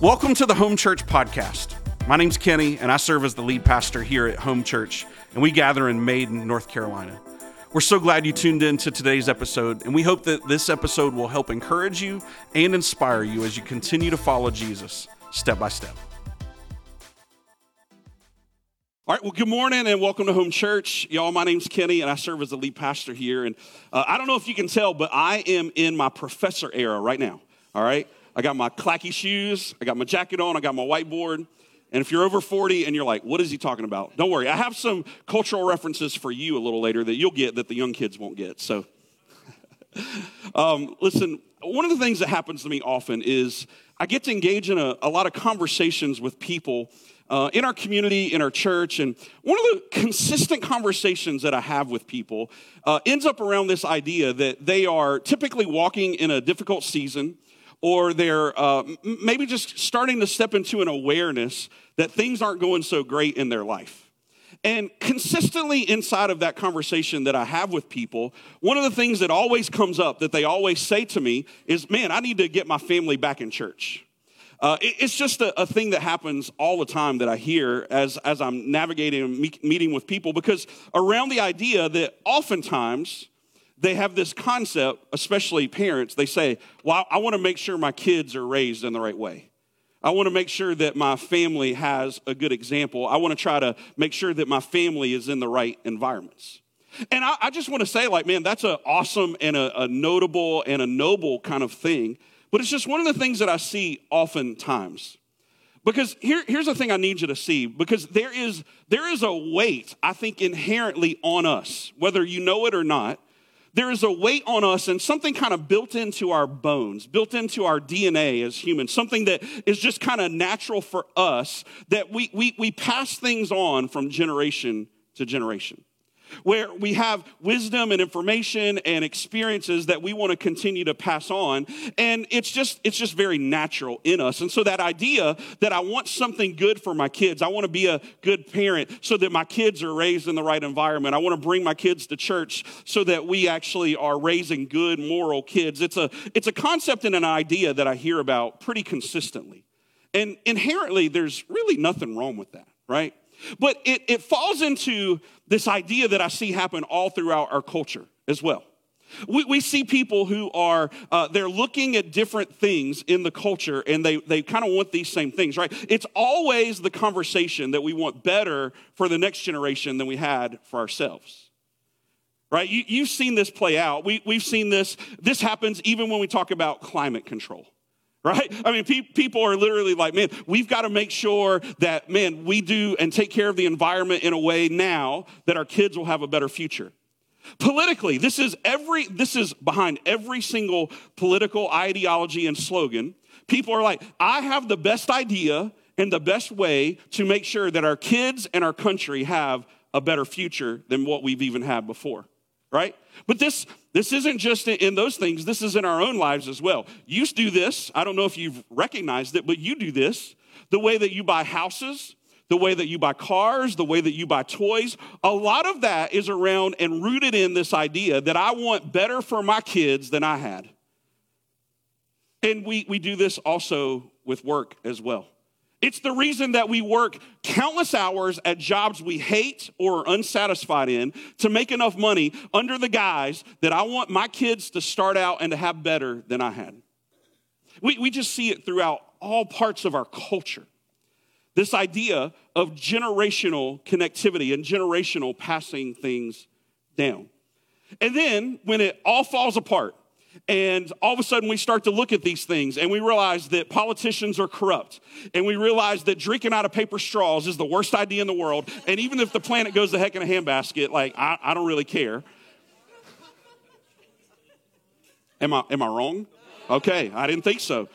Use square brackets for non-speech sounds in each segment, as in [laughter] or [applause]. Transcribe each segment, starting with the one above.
Welcome to the Home Church Podcast. My name's Kenny, and I serve as the lead pastor here at Home Church, and we gather in Maiden, North Carolina. We're so glad you tuned in to today's episode, and we hope that this episode will help encourage you and inspire you as you continue to follow Jesus step by step. All right, well, good morning and welcome to Home Church. Y'all, my name's Kenny and I serve as the lead pastor here. And uh, I don't know if you can tell, but I am in my professor era right now. All right, I got my clacky shoes, I got my jacket on, I got my whiteboard. And if you're over 40 and you're like, what is he talking about? Don't worry, I have some cultural references for you a little later that you'll get that the young kids won't get. So, [laughs] um, listen, one of the things that happens to me often is I get to engage in a, a lot of conversations with people uh, in our community, in our church. And one of the consistent conversations that I have with people uh, ends up around this idea that they are typically walking in a difficult season or they're uh, maybe just starting to step into an awareness that things aren't going so great in their life. And consistently inside of that conversation that I have with people, one of the things that always comes up that they always say to me is, Man, I need to get my family back in church. Uh, it, it's just a, a, thing that happens all the time that I hear as, as I'm navigating me- meeting with people because around the idea that oftentimes they have this concept, especially parents, they say, Well, I, want to make sure my kids are raised in the right way. I want to make sure that my family has a good example. I want to try to make sure that my family is in the right environments. And I, I just want to say, like, man, that's an awesome and a, a notable and a noble kind of thing. But it's just one of the things that I see oftentimes. Because here, here's the thing I need you to see because there is, there is a weight, I think, inherently on us, whether you know it or not. There is a weight on us and something kind of built into our bones, built into our DNA as humans, something that is just kind of natural for us that we, we, we pass things on from generation to generation where we have wisdom and information and experiences that we want to continue to pass on. And it's just it's just very natural in us. And so that idea that i want something good for my kids i want to be a good parent so that my kids are raised in the right environment. I want to bring my kids to church so that we actually are raising good moral kids. It's a it's a concept and an idea that i hear about pretty consistently. And inherently there's really nothing wrong with that right but it, it falls into this idea that I see happen all throughout our culture as well. We, we see people who are, uh, they're looking at different things in the culture and they, they kind of want these same things, right? It's always the conversation that we want better for the next generation than we had for ourselves. Right? You, you've seen this play out. We, we've seen this. This happens even when we talk about climate control right? I mean, pe- people are literally like, man, we've got to make sure that, man, we do and take care of the environment in a way now that our kids will have a better future. Politically, this is every, this is behind every single political ideology and slogan. People are like, I have the best idea and the best way to make sure that our kids and our country have a better future than what we've even had before, right? But this, this isn't just in those things, this is in our own lives as well. You do this, I don't know if you've recognized it, but you do this the way that you buy houses, the way that you buy cars, the way that you buy toys. A lot of that is around and rooted in this idea that I want better for my kids than I had. And we, we do this also with work as well. It's the reason that we work countless hours at jobs we hate or are unsatisfied in to make enough money under the guise that I want my kids to start out and to have better than I had. We, we just see it throughout all parts of our culture. This idea of generational connectivity and generational passing things down. And then when it all falls apart, and all of a sudden, we start to look at these things and we realize that politicians are corrupt. And we realize that drinking out of paper straws is the worst idea in the world. And even if the planet goes the heck in a handbasket, like, I, I don't really care. Am I, am I wrong? Okay, I didn't think so.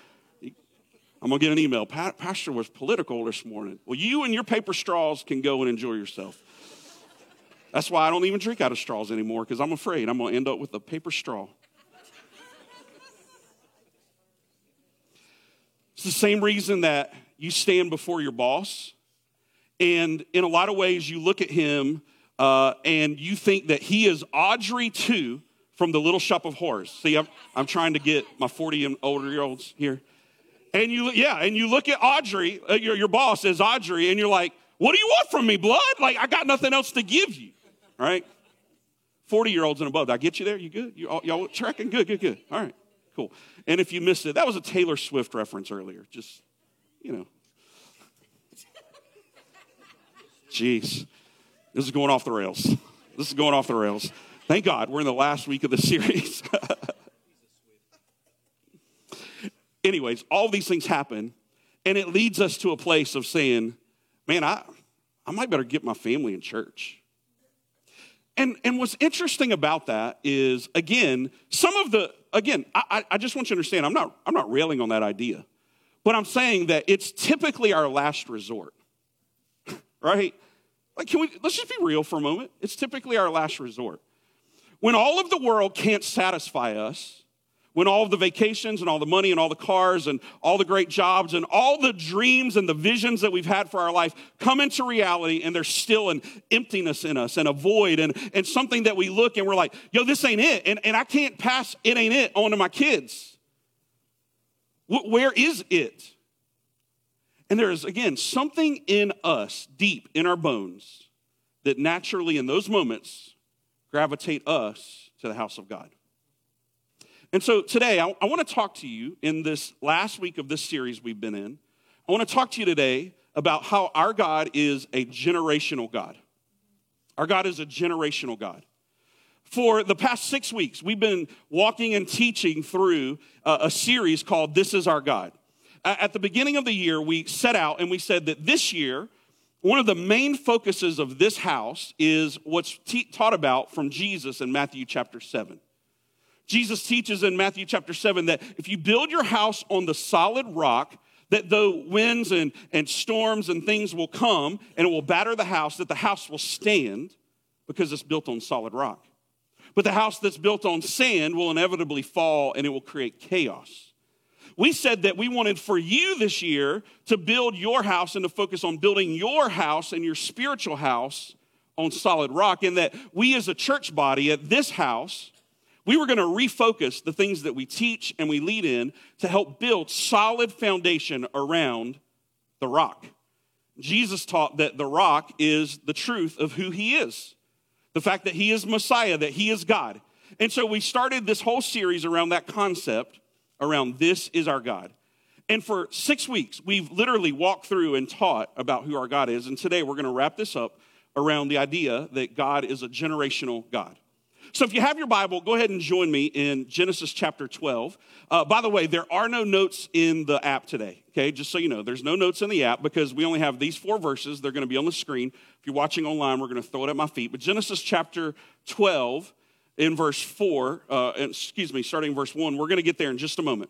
I'm going to get an email. Pastor was political this morning. Well, you and your paper straws can go and enjoy yourself. That's why I don't even drink out of straws anymore because I'm afraid I'm going to end up with a paper straw. It's the same reason that you stand before your boss, and in a lot of ways, you look at him uh, and you think that he is Audrey II from the Little Shop of Horrors. See, I'm, I'm trying to get my 40 and older year olds here. And you, yeah, and you look at Audrey, uh, your, your boss is Audrey, and you're like, what do you want from me, blood? Like, I got nothing else to give you, right? 40 year olds and above. Did I get you there? You good? You all, y'all tracking? Good, good, good. All right, cool. And if you missed it, that was a Taylor Swift reference earlier. Just, you know. Jeez. This is going off the rails. This is going off the rails. Thank God we're in the last week of the [laughs] series. Anyways, all these things happen, and it leads us to a place of saying, man, I, I might better get my family in church. And, and what's interesting about that is, again, some of the, again, I, I just want you to understand, I'm not, I'm not railing on that idea, but I'm saying that it's typically our last resort, [laughs] right? Like, can we, let's just be real for a moment. It's typically our last resort. When all of the world can't satisfy us, when all the vacations and all the money and all the cars and all the great jobs and all the dreams and the visions that we've had for our life come into reality and there's still an emptiness in us and a void and, and something that we look and we're like, yo, this ain't it. And, and I can't pass it ain't it on to my kids. Where is it? And there is, again, something in us, deep in our bones, that naturally in those moments gravitate us to the house of God. And so today, I, I want to talk to you in this last week of this series we've been in. I want to talk to you today about how our God is a generational God. Our God is a generational God. For the past six weeks, we've been walking and teaching through a, a series called This Is Our God. At the beginning of the year, we set out and we said that this year, one of the main focuses of this house is what's taught about from Jesus in Matthew chapter 7. Jesus teaches in Matthew chapter 7 that if you build your house on the solid rock, that though winds and, and storms and things will come and it will batter the house, that the house will stand because it's built on solid rock. But the house that's built on sand will inevitably fall and it will create chaos. We said that we wanted for you this year to build your house and to focus on building your house and your spiritual house on solid rock, and that we as a church body at this house we were going to refocus the things that we teach and we lead in to help build solid foundation around the rock. Jesus taught that the rock is the truth of who he is, the fact that he is Messiah, that he is God. And so we started this whole series around that concept around this is our God. And for six weeks, we've literally walked through and taught about who our God is. And today we're going to wrap this up around the idea that God is a generational God. So if you have your Bible, go ahead and join me in Genesis chapter 12. Uh, by the way, there are no notes in the app today, okay? Just so you know, there's no notes in the app because we only have these four verses. They're going to be on the screen. If you're watching online, we're going to throw it at my feet. But Genesis chapter 12 in verse 4, uh, excuse me, starting verse 1, we're going to get there in just a moment.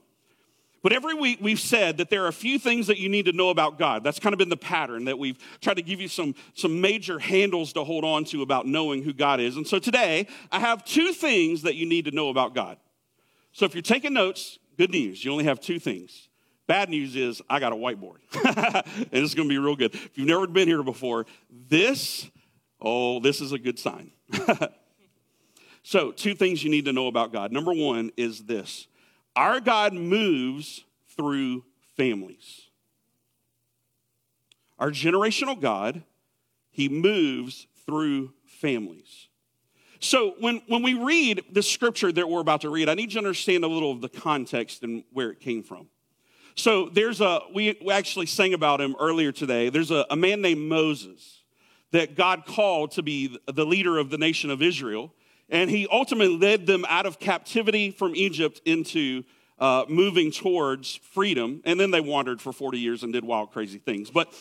But every week we've said that there are a few things that you need to know about God. That's kind of been the pattern that we've tried to give you some, some major handles to hold on to about knowing who God is. And so today I have two things that you need to know about God. So if you're taking notes, good news. You only have two things. Bad news is I got a whiteboard. [laughs] and it's going to be real good. If you've never been here before, this, oh, this is a good sign. [laughs] so, two things you need to know about God. Number one is this our God moves through families. Our generational God, He moves through families. So when, when we read the scripture that we're about to read, I need you to understand a little of the context and where it came from. So there's a, we actually sang about him earlier today. There's a, a man named Moses that God called to be the leader of the nation of Israel. And he ultimately led them out of captivity from Egypt into uh, moving towards freedom. And then they wandered for 40 years and did wild, crazy things. But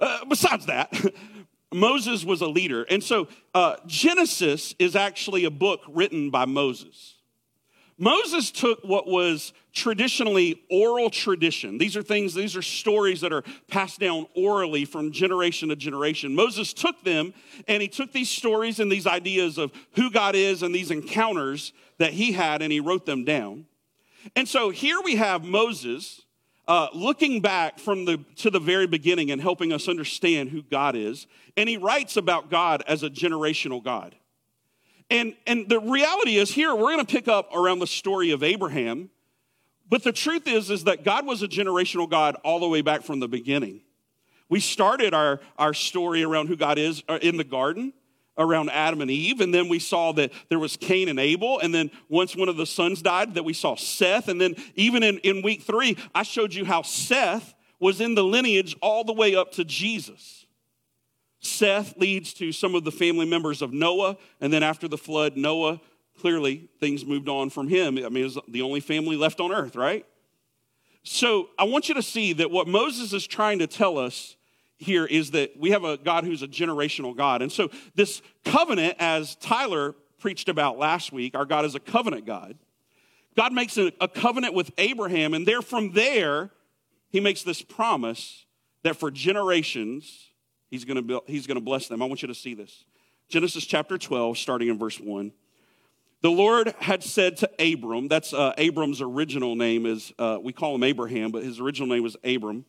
uh, besides that, [laughs] Moses was a leader. And so uh, Genesis is actually a book written by Moses. Moses took what was traditionally oral tradition. These are things, these are stories that are passed down orally from generation to generation. Moses took them and he took these stories and these ideas of who God is and these encounters that he had and he wrote them down. And so here we have Moses uh, looking back from the to the very beginning and helping us understand who God is. And he writes about God as a generational God. And, and the reality is here, we're going to pick up around the story of Abraham. But the truth is, is that God was a generational God all the way back from the beginning. We started our, our story around who God is uh, in the garden, around Adam and Eve, and then we saw that there was Cain and Abel, and then once one of the sons died, that we saw Seth, and then even in, in week three, I showed you how Seth was in the lineage all the way up to Jesus. Seth leads to some of the family members of Noah, and then after the flood, Noah, clearly things moved on from him. I mean, it the only family left on earth, right? So I want you to see that what Moses is trying to tell us here is that we have a God who's a generational God. And so this covenant, as Tyler preached about last week, our God is a covenant God. God makes a covenant with Abraham, and there from there, he makes this promise that for generations, he's going to he's going to bless them. I want you to see this. Genesis chapter 12, starting in verse 1. The Lord had said to Abram, that's uh, Abram's original name is, uh, we call him Abraham, but his original name was Abram.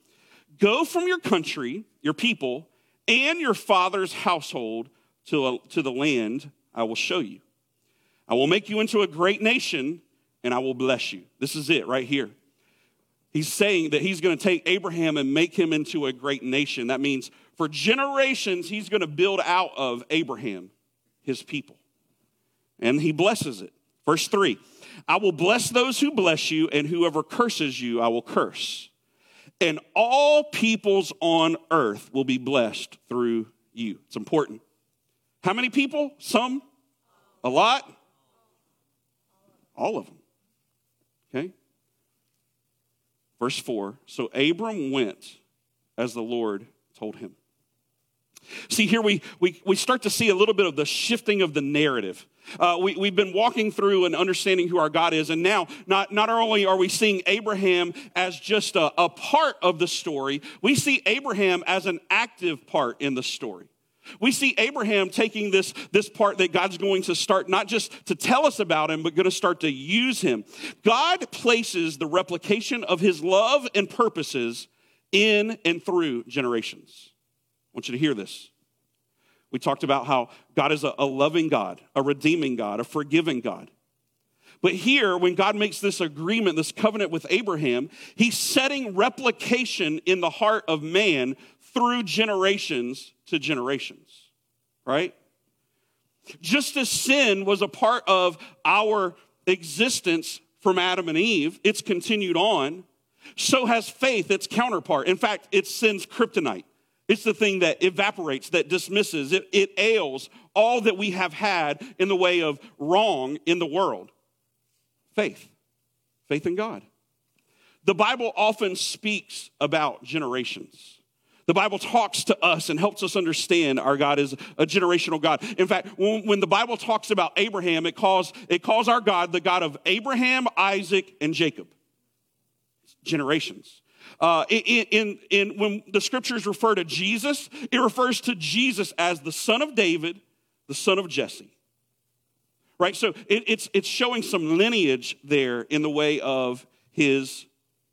Go from your country, your people, and your father's household to, a, to the land I will show you. I will make you into a great nation, and I will bless you. This is it right here. He's saying that he's going to take Abraham and make him into a great nation. That means for generations, he's going to build out of Abraham his people and he blesses it. Verse 3 I will bless those who bless you, and whoever curses you, I will curse. And all peoples on earth will be blessed through you. It's important. How many people? Some? A lot? All of them. Okay? Verse 4 So Abram went as the Lord told him. See, here we, we, we start to see a little bit of the shifting of the narrative. Uh, we, we've been walking through and understanding who our God is, and now not, not only are we seeing Abraham as just a, a part of the story, we see Abraham as an active part in the story. We see Abraham taking this, this part that God's going to start not just to tell us about him, but going to start to use him. God places the replication of his love and purposes in and through generations. Want you to hear this. We talked about how God is a loving God, a redeeming God, a forgiving God. But here, when God makes this agreement, this covenant with Abraham, he's setting replication in the heart of man through generations to generations, right? Just as sin was a part of our existence from Adam and Eve, it's continued on, so has faith its counterpart. In fact, it's sin's kryptonite. It's the thing that evaporates, that dismisses, it, it ails all that we have had in the way of wrong in the world. Faith, faith in God. The Bible often speaks about generations. The Bible talks to us and helps us understand our God is a generational God. In fact, when, the Bible talks about Abraham, it calls, it calls our God the God of Abraham, Isaac, and Jacob. Generations. Uh, in, in, in, when the scriptures refer to Jesus, it refers to Jesus as the son of David, the son of Jesse. Right? So it, it's, it's showing some lineage there in the way of his,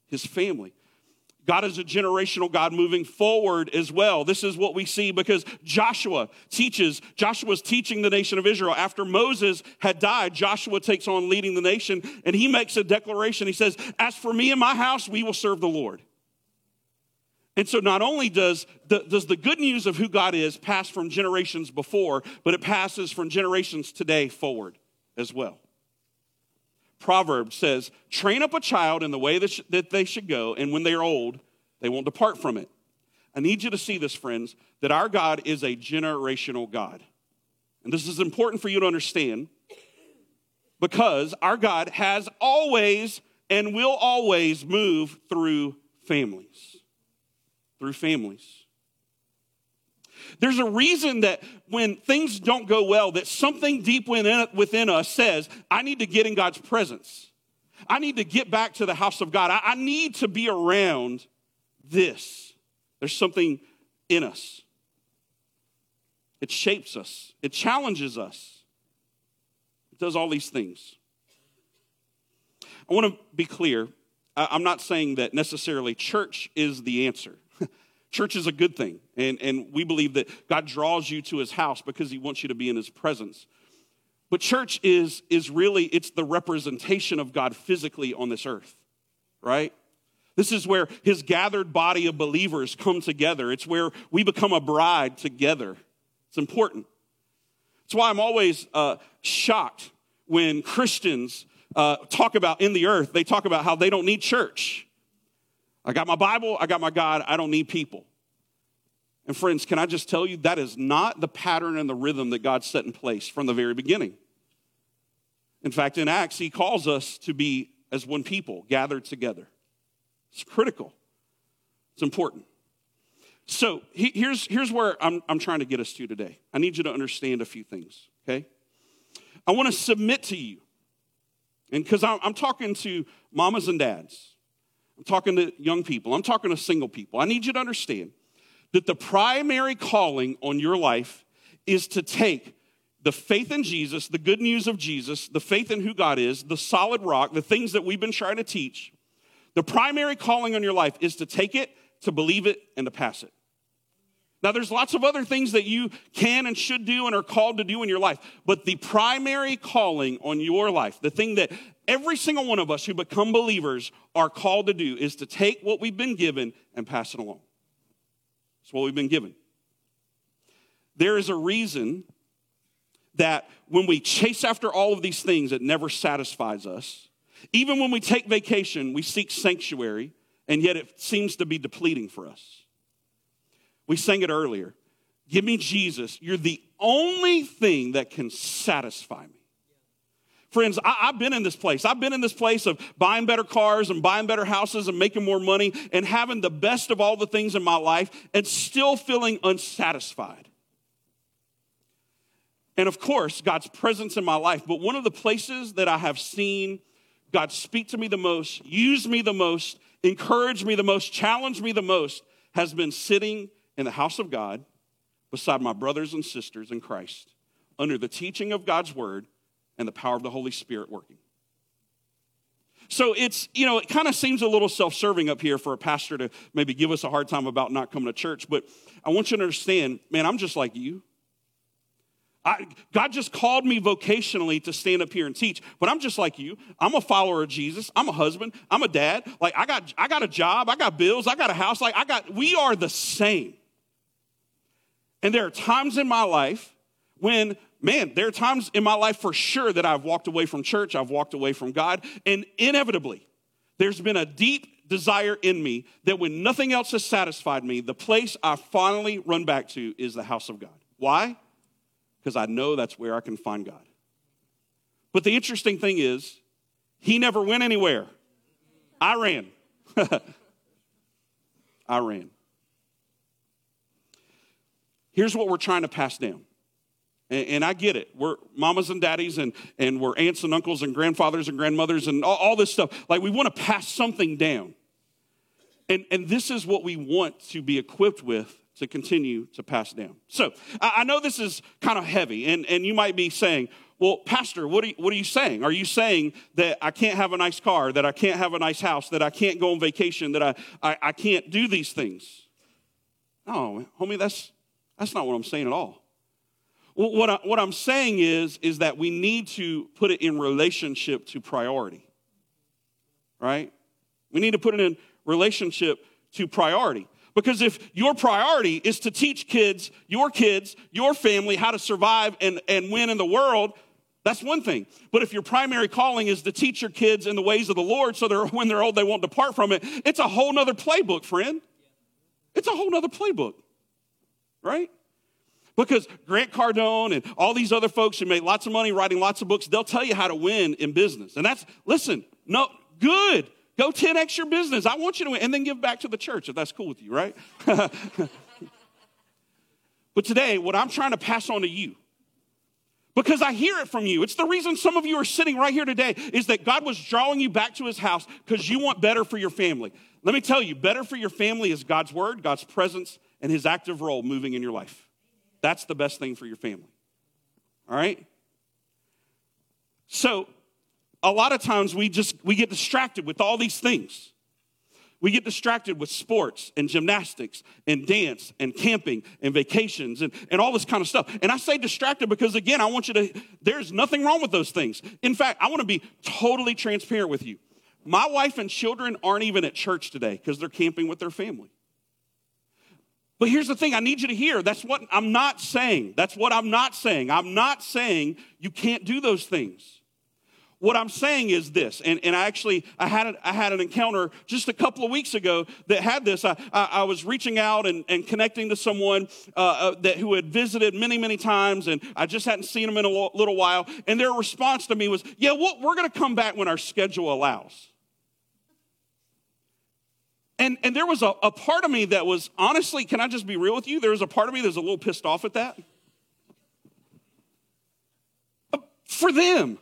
his family. God is a generational God moving forward as well. This is what we see because Joshua teaches, Joshua's teaching the nation of Israel. After Moses had died, Joshua takes on leading the nation and he makes a declaration. He says, As for me and my house, we will serve the Lord. And so not only does the, does the good news of who God is pass from generations before, but it passes from generations today forward as well. Proverbs says, train up a child in the way that, that they should go, and when they are old, they won't depart from it. I need you to see this, friends, that our God is a generational God. And this is important for you to understand because our God has always and will always move through families through families. There's a reason that when things don't go well, that something deep within, us says, I need to get in God's presence. I need to get back to the house of God. I need to be around this. There's something in us. It shapes us, it challenges us, it does all these things. I want to be clear. I'm not saying that necessarily church is the answer. Church is a good thing, and, and we believe that God draws you to his house because he wants you to be in his presence. But church is, is really, it's the representation of God physically on this earth. right? This is where his gathered body of believers come together. It's where we become a bride together. It's important. That's why I'm always uh, shocked when Christians uh, talk about in the earth, they talk about how they don't need church. I got my Bible, I got my God, I don't need people. And friends, can I just tell you, that is not the pattern and the rhythm that God set in place from the very beginning. In fact, in Acts, he calls us to be as one people gathered together. It's critical, it's important. So here's, here's where I'm, I'm trying to get us to today. I need you to understand a few things, okay? I want to submit to you. And because I'm, I'm talking to mamas and dads, I'm talking to young people, I'm talking to single people. I need you to understand that the primary calling on your life is to take the faith in Jesus, the good news of Jesus, the faith in who God is, the solid rock, the things that we've been trying to teach. The primary calling on your life is to take it, to believe it, and to pass it. Now, there's lots of other things that you can and should do and are called to do in your life, but the primary calling on your life, the thing that every single one of us who become believers are called to do, is to take what we've been given and pass it along. It's what we've been given. There is a reason that when we chase after all of these things, it never satisfies us. Even when we take vacation, we seek sanctuary, and yet it seems to be depleting for us. We sang it earlier. Give me Jesus. You're the only thing that can satisfy me. Friends, I, have been in this place. I've been in this place of buying better cars and buying better houses and making more money and having the best of all the things in my life and still feeling unsatisfied. And of course, God's presence in my life. But one of the places that I have seen God speak to me the most, use me the most, encourage me the most, challenge me the most has been sitting in the house of God beside my brothers and sisters in Christ under the teaching of God's word and the power of the Holy Spirit working. So it's, you know, it kind of seems a little self serving up here for a pastor to maybe give us a hard time about not coming to church, but I want you to understand, man, I'm just like you. I, God just called me vocationally to stand up here and teach, but I'm just like you. I'm a follower of Jesus. I'm a husband. I'm a dad. Like I got, I got a job. I got bills. I got a house. Like I got, we are the same. And there are times in my life when, man, there are times in my life for sure that I've walked away from church. I've walked away from God. And inevitably, there's been a deep desire in me that when nothing else has satisfied me, the place I finally run back to is the house of God. Why? because I know that's where I can find God. But the interesting thing is, he never went anywhere. I ran. [laughs] I ran. Here's what we're trying to pass down. And, and, I get it. We're mamas and daddies, and, and we're aunts and uncles, and grandfathers and grandmothers, and all, all this stuff. Like, we want to pass something down. And, and this is what we want to be equipped with to continue to pass down. So I know this is kind of heavy, and, and you might be saying, well, Pastor, what are, you, what are you saying? Are you saying that I can't have a nice car, that I can't have a nice house, that I can't go on vacation, that I, I, I can't do these things? No, homie, that's, that's not what I'm saying at all. What, I, what I'm saying is, is that we need to put it in relationship to priority, right? We need to put it in relationship to priority. Because if your priority is to teach kids, your kids, your family how to survive and, and win in the world, that's one thing. But if your primary calling is to teach your kids in the ways of the Lord so that [laughs] when they're old they won't depart from it, it's a whole nother playbook, friend. It's a whole nother playbook, right? Because Grant Cardone and all these other folks who make lots of money writing lots of books, they'll tell you how to win in business. And that's, listen, no, good. Go 10x your business. I want you to win. And then give back to the church if that's cool with you, right? [laughs] but today, what I'm trying to pass on to you, because I hear it from you. It's the reason some of you are sitting right here today is that God was drawing you back to his house because you want better for your family. Let me tell you, better for your family is God's word, God's presence, and his active role moving in your life. That's the best thing for your family. All right? So, a lot of times we just we get distracted with all these things we get distracted with sports and gymnastics and dance and camping and vacations and, and all this kind of stuff and i say distracted because again i want you to there's nothing wrong with those things in fact i want to be totally transparent with you My wife and children aren't even at church today because they're camping with their family. But here's the thing I need you to hear. That's what I'm not saying. That's what I'm not saying. I'm not saying you can't do those things. What I'm saying is this, and, and I actually I had, a, I had an encounter just a couple of weeks ago that had this. I, I, I was reaching out and, and connecting to someone uh, uh, that who had visited many, many times, and I just hadn't seen them in a little while. And their response to me was, "Yeah, we're going to come back when our schedule allows." And, and there was a, a part of me that was honestly, can I just be real with you? There was a part of me that was a little pissed off at that. Uh, for them.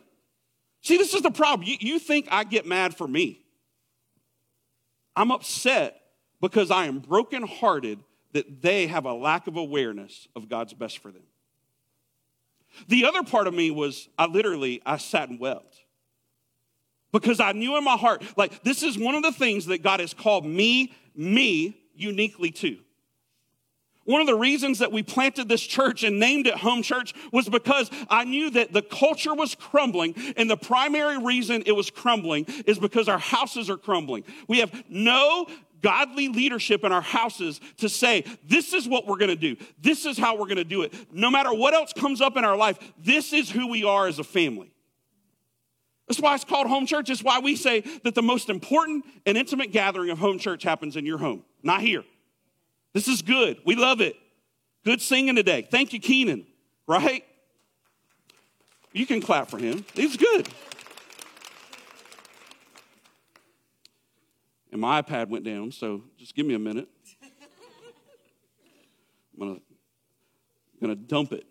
See, this is the problem. You, you think I get mad for me. I'm upset because I am brokenhearted that they have a lack of awareness of God's best for them. The other part of me was I literally I sat and wept. Because I knew in my heart like this is one of the things that God has called me me uniquely to. One of the reasons that we planted this church and named it Home Church was because I knew that the culture was crumbling, and the primary reason it was crumbling is because our houses are crumbling. We have no godly leadership in our houses to say, this is what we're gonna do, this is how we're gonna do it. No matter what else comes up in our life, this is who we are as a family. That's why it's called home church. It's why we say that the most important and intimate gathering of home church happens in your home, not here. This is good. We love it. Good singing today. Thank you, Keenan, right? You can clap for him. He's good. And my iPad went down, so just give me a minute. I'm gonna, gonna dump it.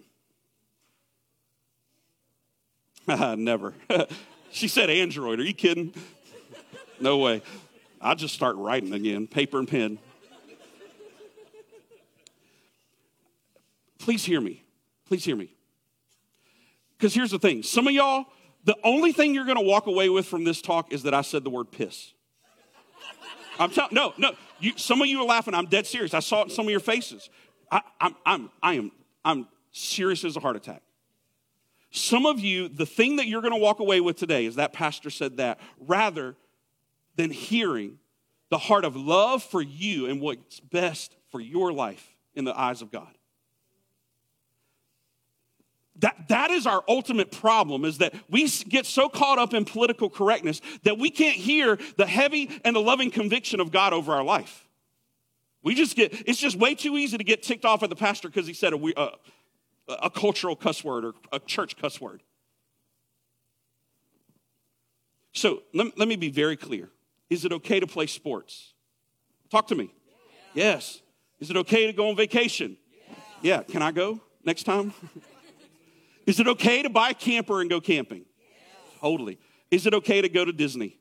[laughs] Never. [laughs] she said Android. Are you kidding? no way. I'll just start writing again, paper and pen. Please hear me. Please hear me. Because here's the thing some of y'all, the only thing you're going to walk away with from this talk is that I said the word piss. I'm telling no, no. You, some of you are laughing. I'm dead serious. I saw it in some of your faces. I, I'm, I'm, I am, I'm serious as a heart attack. Some of you, the thing that you're going to walk away with today is that pastor said that, rather than hearing the heart of love for you and what's best for your life in the eyes of God. That, that is our ultimate problem is that we get so caught up in political correctness that we can't hear the heavy and the loving conviction of God over our life. We just get, it's just way too easy to get ticked off at the pastor because he said a, a, a cultural cuss word or a church cuss word. So let, let me be very clear. Is it okay to play sports? Talk to me. Yeah. Yes. Is it okay to go on vacation? Yeah. yeah. Can I go next time? Is it okay to buy a camper and go camping? Totally. Is it okay to go to Disney?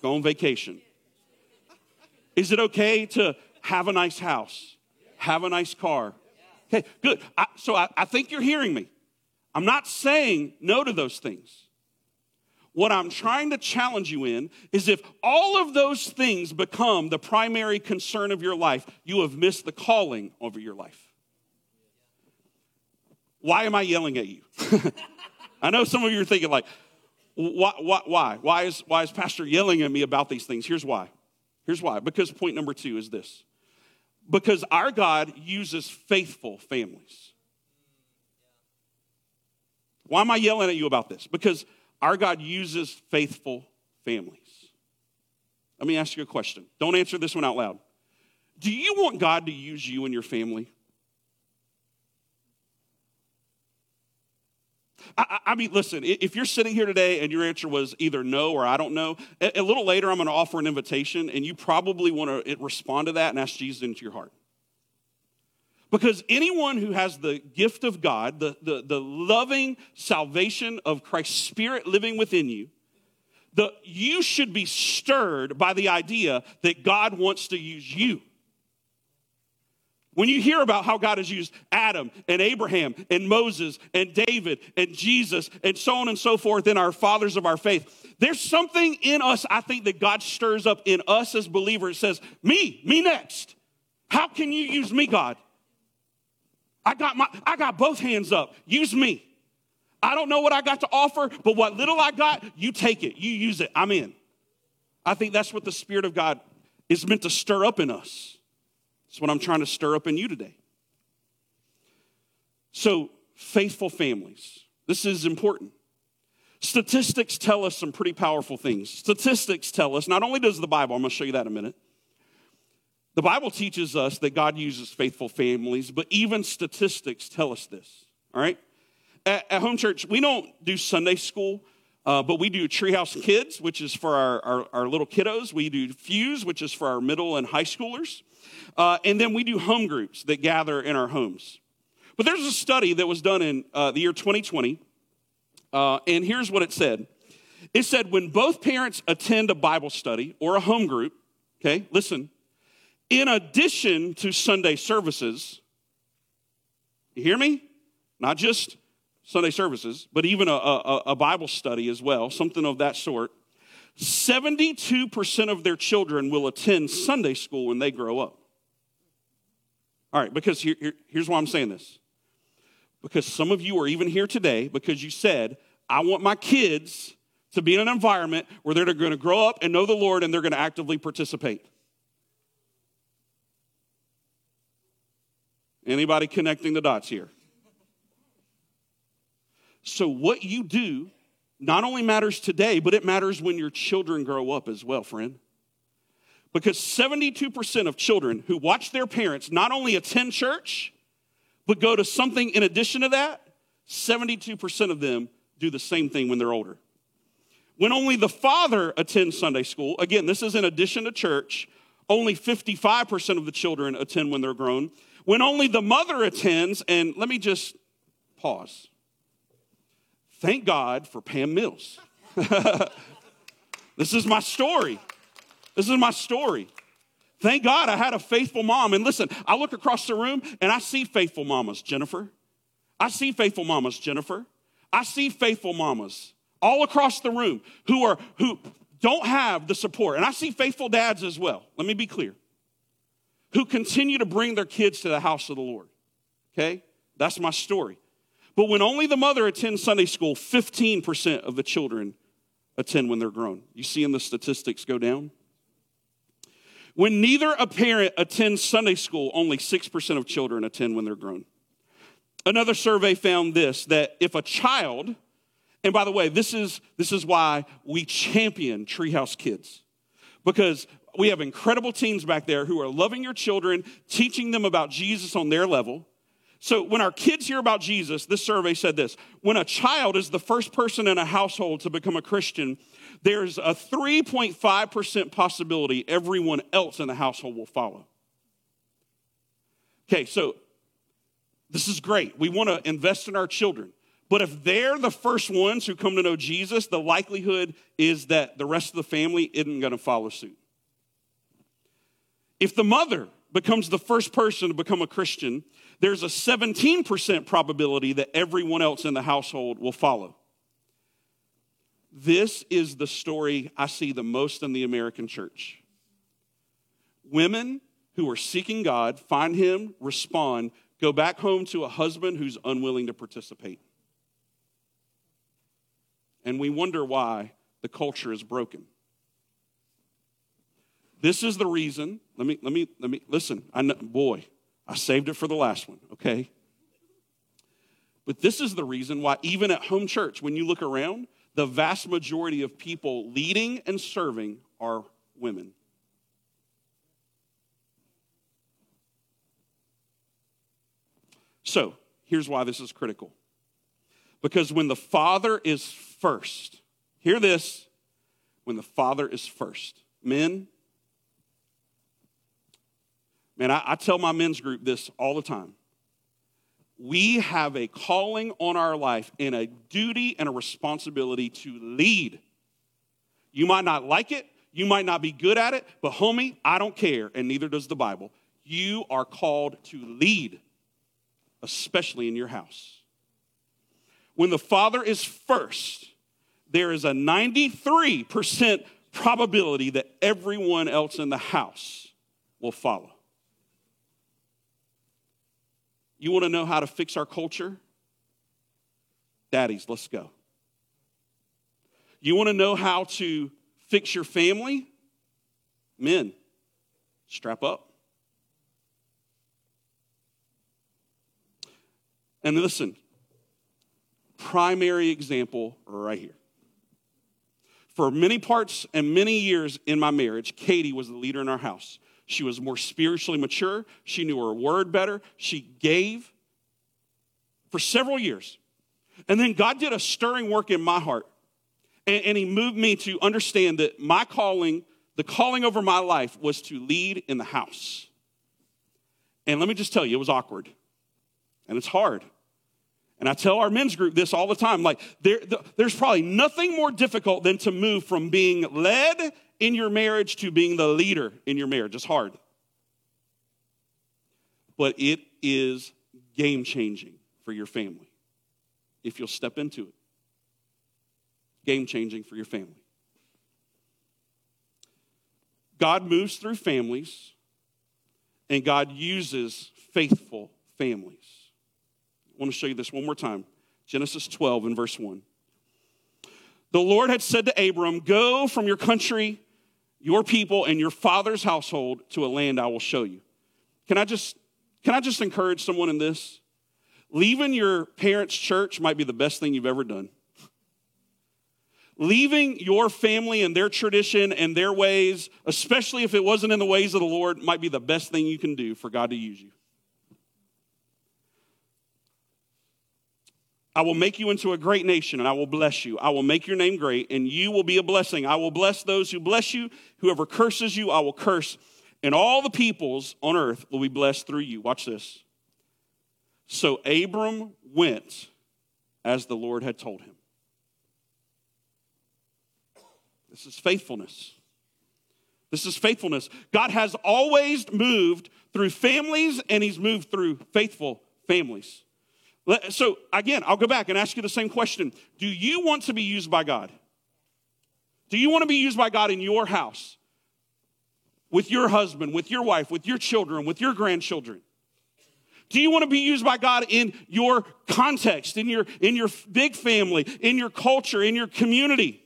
Go on vacation? Is it okay to have a nice house? Have a nice car? Okay, good. I, so I, I think you're hearing me. I'm not saying no to those things. What I'm trying to challenge you in is if all of those things become the primary concern of your life, you have missed the calling over your life. Why am I yelling at you? [laughs] I know some of you are thinking, like, why, why, why? Why is, why is Pastor yelling at me about these things? Here's why. Here's why. Because point number two is this because our God uses faithful families. Why am I yelling at you about this? Because our God uses faithful families. Let me ask you a question. Don't answer this one out loud. Do you want God to use you and your family? I, I, mean, listen, if you're sitting here today and your answer was either no or I don't know, a, a little later I'm going to offer an invitation, and you probably want to respond to that and ask Jesus into your heart. Because anyone who has the gift of God, the, the, the loving salvation of Christ's Spirit living within you, the, you should be stirred by the idea that God wants to use you. When you hear about how God has used Adam and Abraham and Moses and David and Jesus and so on and so forth in our fathers of our faith, there's something in us, I think, that God stirs up in us as believers. says, Me, me next. How can you use me, God? I got, my, I got both hands up. Use me. I don't know what I got to offer, but what little I got, you take it. You use it. I'm in. I think that's what the Spirit of God is meant to stir up in us. That's what I'm trying to stir up in you today. So, faithful families. This is important. Statistics tell us some pretty powerful things. Statistics tell us, not only does the Bible, I'm going to show you that in a minute, the Bible teaches us that God uses faithful families, but even statistics tell us this, all right? At, at home church, we don't do Sunday school, uh, but we do Treehouse Kids, which is for our, our, our, little kiddos. We do Fuse, which is for our middle and high schoolers. Uh, and then we do home groups that gather in our homes. But there's a study that was done in uh, the year 2020, uh, and here's what it said it said, when both parents attend a Bible study or a home group, okay, listen, in addition to Sunday services, you hear me? Not just Sunday services, but even a, a, a, Bible study as well, something of that sort. 72% of their children will attend Sunday school when they grow up. All right, because here, here, here's why I'm saying this. Because some of you are even here today because you said, I want my kids to be in an environment where they're going to grow up and know the Lord and they're going to actively participate. Anybody connecting the dots here? So, what you do not only matters today, but it matters when your children grow up as well, friend. Because 72% of children who watch their parents not only attend church, but go to something in addition to that, 72% of them do the same thing when they're older. When only the father attends Sunday school, again, this is in addition to church, only 55% of the children attend when they're grown when only the mother attends, and let me just pause. Thank God for Pam Mills. [laughs] this is my story. This is my story. Thank God I had a faithful mom. And listen, I look across the room and I see faithful mamas, Jennifer. I see faithful mamas, Jennifer. I see faithful mamas all across the room who are who don't have the support. And I see faithful dads as well. Let me be clear who continue to bring their kids to the house of the Lord. Okay? That's my story. But when only the mother attends Sunday school, 15% of the children attend when they're grown. You seeing the statistics go down? When neither a parent attends Sunday school, only 6% of children attend when they're grown. Another survey found this that if a child, and by the way, this is, this is why we champion Treehouse Kids. Because we have incredible teens back there who are loving your children, teaching them about Jesus on their level. So when our kids hear about Jesus, this survey said this when a child is the first person in a household to become a Christian, there's a 3.5% possibility everyone else in the household will follow. Okay, so this is great. We want to invest in our children. But if they're the first ones who come to know Jesus, the likelihood is that the rest of the family isn't going to follow suit. If the mother becomes the first person to become a Christian, there's a 17% probability that everyone else in the household will follow. This is the story I see the most in the American church. Women who are seeking God find Him, respond, go back home to a husband who's unwilling to participate. And we wonder why the culture is broken. This is the reason. Let me, let me, let me, listen. I know, boy, I saved it for the last one, okay? But this is the reason why, even at home church, when you look around, the vast majority of people leading and serving are women. So, here's why this is critical. Because when the Father is first, hear this when the Father is first, men, Man, I, I tell my men's group this all the time. We have a calling on our life and a duty and a responsibility to lead. You might not like it, you might not be good at it, but homie, I don't care, and neither does the Bible. You are called to lead, especially in your house. When the father is first, there is a 93% probability that everyone else in the house will follow. You want to know how to fix our culture? Daddies, let's go. You want to know how to fix your family? Men, strap up. And listen, primary example right here. For many parts and many years in my marriage, Katie was the leader in our house. She was more spiritually mature. She knew her word better. She gave for several years. And then God did a stirring work in my heart. And, and, He moved me to understand that my calling, the calling over my life, was to lead in the house. And let me just tell you, it was awkward. And it's hard. And I tell our men's group this all the time like, there, there's probably nothing more difficult than to move from being led in your marriage to being the leader in your marriage. It's hard. But it is game changing for your family if you'll step into it. Game changing for your family. God moves through families, and God uses faithful families. I want to show you this one more time Genesis 12 and verse 1. The Lord had said to Abram, Go from your country, your people, and your father's household to a land I will show you. Can I just, can I just encourage someone in this? Leaving your parents' church might be the best thing you've ever done. Leaving your family and their tradition and their ways, especially if it wasn't in the ways of the Lord, might be the best thing you can do for God to use you. I will make you into a great nation and I will bless you. I will make your name great and you will be a blessing. I will bless those who bless you. Whoever curses you, I will curse. And all the peoples on earth will be blessed through you. Watch this. So Abram went as the Lord had told him. This is faithfulness. This is faithfulness. God has always moved through families and he's moved through faithful families. So, again, I'll go back and ask you the same question Do you want to be used by God? Do you want to be used by God in your house? With your husband, with your wife, with your children, with your grandchildren? Do you want to be used by God in your context, in your, in your big family, in your culture, in your community?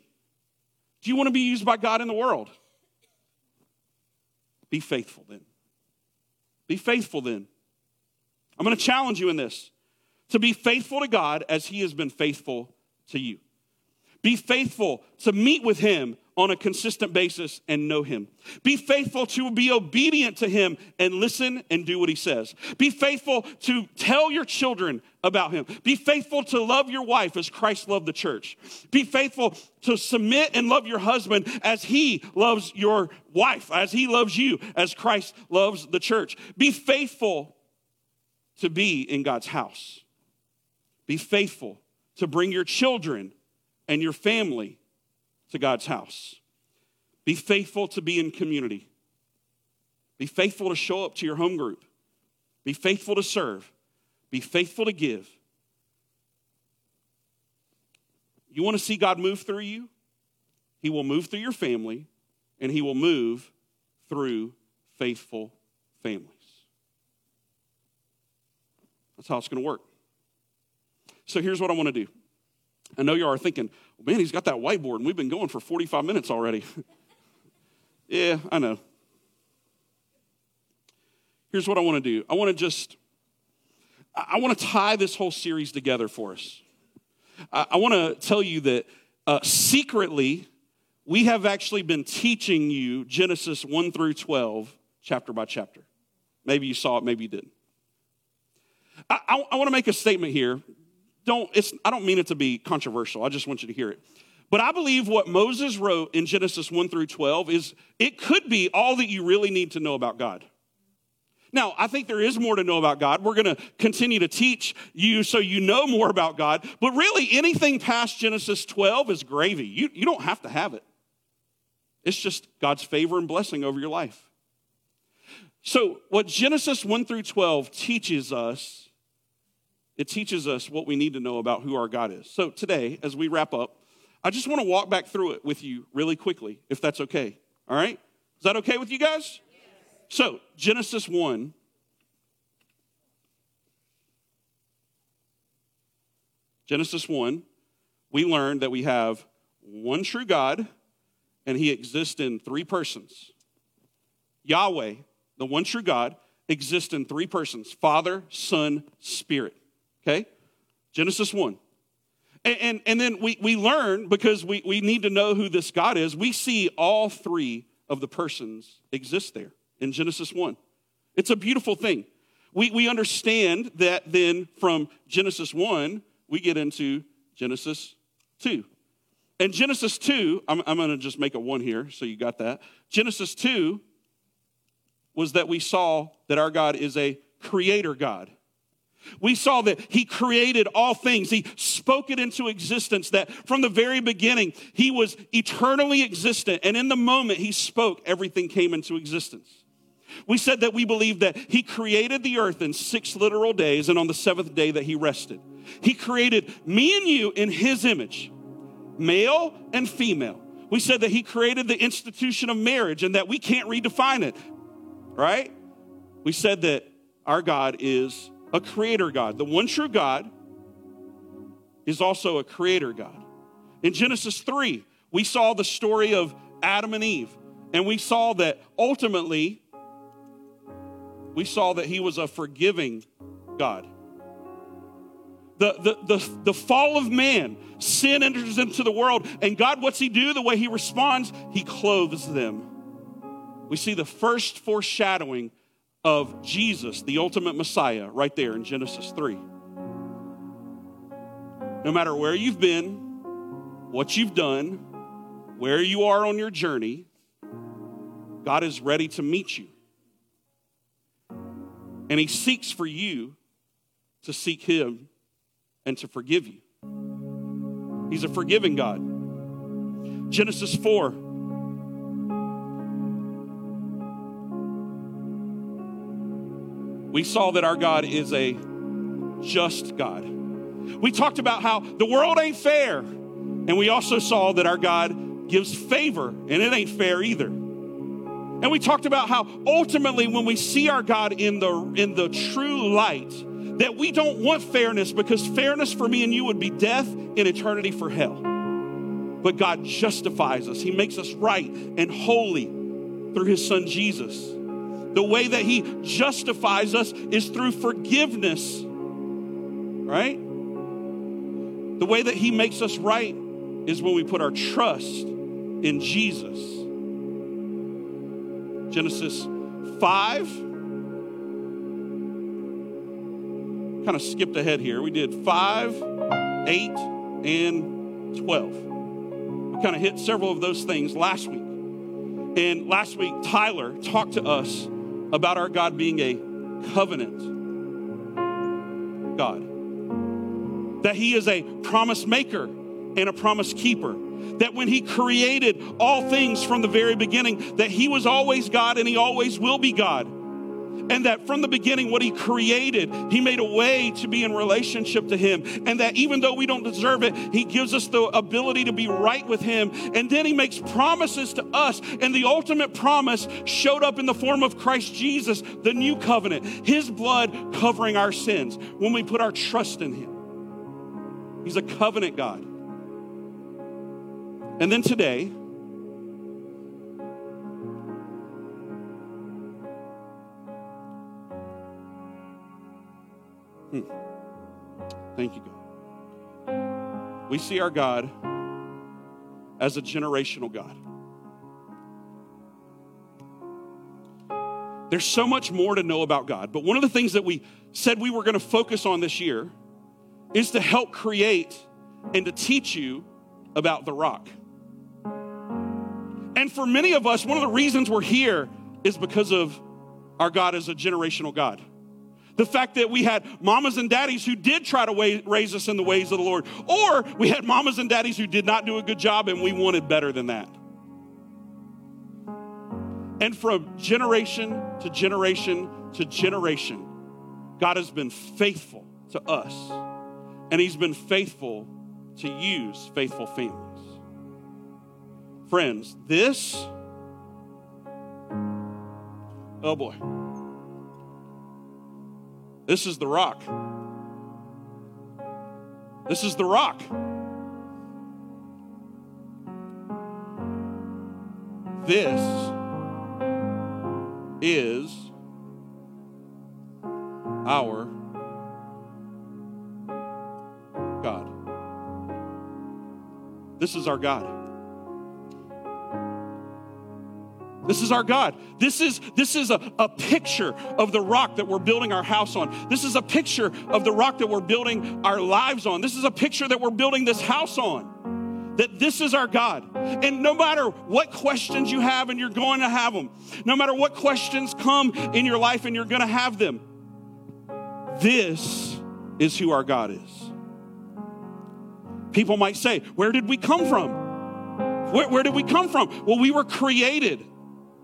Do you want to be used by God in the world? Be faithful then. Be faithful then. I'm going to challenge you in this to be faithful to God as He has been faithful to you. Be faithful to meet with Him on a consistent basis and know Him. Be faithful to be obedient to Him and listen and do what He says. Be faithful to tell your children about Him. Be faithful to love your wife as Christ loved the church. Be faithful to submit and love your husband as He loves your wife, as He loves you, as Christ loves the church. Be faithful to be in God's house. Be faithful to bring your children and your family to God's house. Be faithful to be in community. Be faithful to show up to your home group. Be faithful to serve. Be faithful to give. You want to see God move through you? He will move through your family, and He will move through faithful families. That's how it's going to work. So here's what I want to do. I know you are thinking, man, he's got that whiteboard and we've been going for 45 minutes already. [laughs] yeah, I know. Here's what I want to do I want to just, I want to tie this whole series together for us. I, want to tell you that uh, secretly, we have actually been teaching you Genesis 1 through 12, chapter by chapter. Maybe you saw it, maybe you didn't. I, I, I want to make a statement here don't, it's, I don't mean it to be controversial. I just want you to hear it. But I believe what Moses wrote in Genesis 1 through 12 is it could be all that you really need to know about God. Now, I think there is more to know about God. We're going to continue to teach you so you know more about God. But really, anything past Genesis 12 is gravy. You, you don't have to have it, it's just God's favor and blessing over your life. So, what Genesis 1 through 12 teaches us it teaches us what we need to know about who our God is. So today, as we wrap up, I just want to walk back through it with you really quickly, if that's okay. All right? Is that okay with you guys? Yes. So, Genesis 1. Genesis 1, we learned that we have one true God, and he exists in three persons. Yahweh, the one true God, exists in three persons Father, Son, Spirit. Okay? Genesis 1. And, and, and, then we, we learn, because we, we need to know who this God is, we see all three of the persons exist there in Genesis 1. It's a beautiful thing. We, we understand that then from Genesis 1, we get into Genesis 2. And Genesis 2, I'm, I'm going to just make a one here so you got that. Genesis 2 was that we saw that our God is a creator God. We saw that he created all things. He spoke it into existence, that from the very beginning, he was eternally existent. And in the moment he spoke, everything came into existence. We said that we believe that he created the earth in six literal days, and on the seventh day that he rested. He created me and you in his image, male and female. We said that he created the institution of marriage and that we can't redefine it, right? We said that our God is a creator God. The one true God is also a creator God. In Genesis 3, we saw the story of Adam and Eve, and we saw that ultimately, we saw that he was a forgiving God. The, the, the, the fall of man, sin enters into the world, and God, what's he do? The way he responds, he clothes them. We see the first foreshadowing of Jesus, the ultimate Messiah, right there in Genesis 3. No matter where you've been, what you've done, where you are on your journey, God is ready to meet you. And He seeks for you to seek Him and to forgive you. He's a forgiving God. Genesis 4 we saw that our God is a just God. We talked about how the world ain't fair, and we also saw that our God gives favor, and it ain't fair either. And we talked about how ultimately when we see our God in the in the true light, that we don't want fairness because fairness for me and you would be death in eternity for hell. But God justifies us. He makes us right and holy through his son Jesus. The way that He justifies us is through forgiveness, right? The way that He makes us right is when we put our trust in Jesus. Genesis 5. Kind of skipped ahead here. We did 5, 8, and 12. We kind of hit several of those things last week. And last week, Tyler talked to us about our God being a covenant God. That He is a promise maker and a promise keeper. That when He created all things from the very beginning, that He was always God and He always will be God and that from the beginning, what He created, He made a way to be in relationship to Him. And that even though we don't deserve it, He gives us the ability to be right with Him. And then He makes promises to us. And the ultimate promise showed up in the form of Christ Jesus, the new covenant, His blood covering our sins when we put our trust in Him. He's a covenant God. And then today, Hmm. Thank you, God. We see our God as a generational God. There's so much more to know about God, but one of the things that we said we were going to focus on this year is to help create and to teach you about the rock. And for many of us, one of the reasons we're here is because of our God as a generational God. The fact that we had mamas and daddies who did try to raise us in the ways of the Lord, or we had mamas and daddies who did not do a good job and we wanted better than that. And from generation to generation to generation, God has been faithful to us, and He's been faithful to use faithful families. Friends, this, oh boy. This is the rock. This is the rock. This is our God. This is our God. This is our God. This is, this is a, a picture of the rock that we're building our house on. This is a picture of the rock that we're building our lives on. This is a picture that we're building this house on. That this is our God. And no matter what questions you have, and you're going to have them, no matter what questions come in your life, and you're going to have them, this is who our God is. People might say, Where did we come from? Where, where did we come from? Well, we were created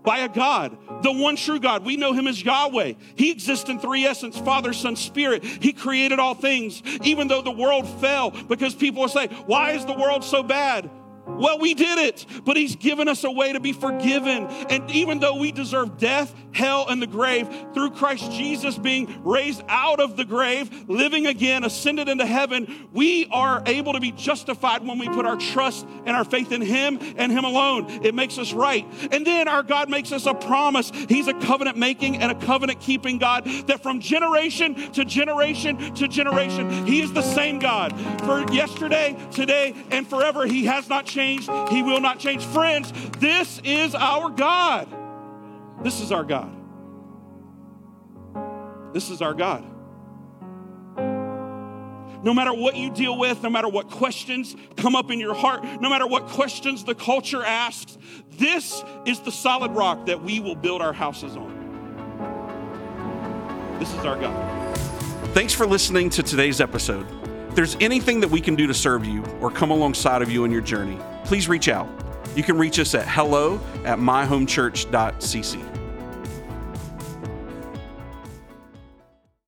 by a God, the one true God. We know him as Yahweh. He exists in three essence Father, Son, Spirit. He created all things, even though the world fell, because people will say, Why is the world so bad? Well, we did it, but He's given us a way to be forgiven. And even though we deserve death, hell, and the grave, through Christ Jesus being raised out of the grave, living again, ascended into heaven, we are able to be justified when we put our trust and our faith in Him and Him alone. It makes us right. And then our God makes us a promise. He's a covenant making and a covenant keeping God that from generation to generation to generation, He is the same God. For yesterday, today, and forever, He has not changed. He will not change. Friends, this is our God. This is our God. This is our God. No matter what you deal with, no matter what questions come up in your heart, no matter what questions the culture asks, this is the solid rock that we will build our houses on. This is our God. Thanks for listening to today's episode. If there's anything that we can do to serve you or come alongside of you in your journey, please reach out. You can reach us at hello at myhomechurch.cc.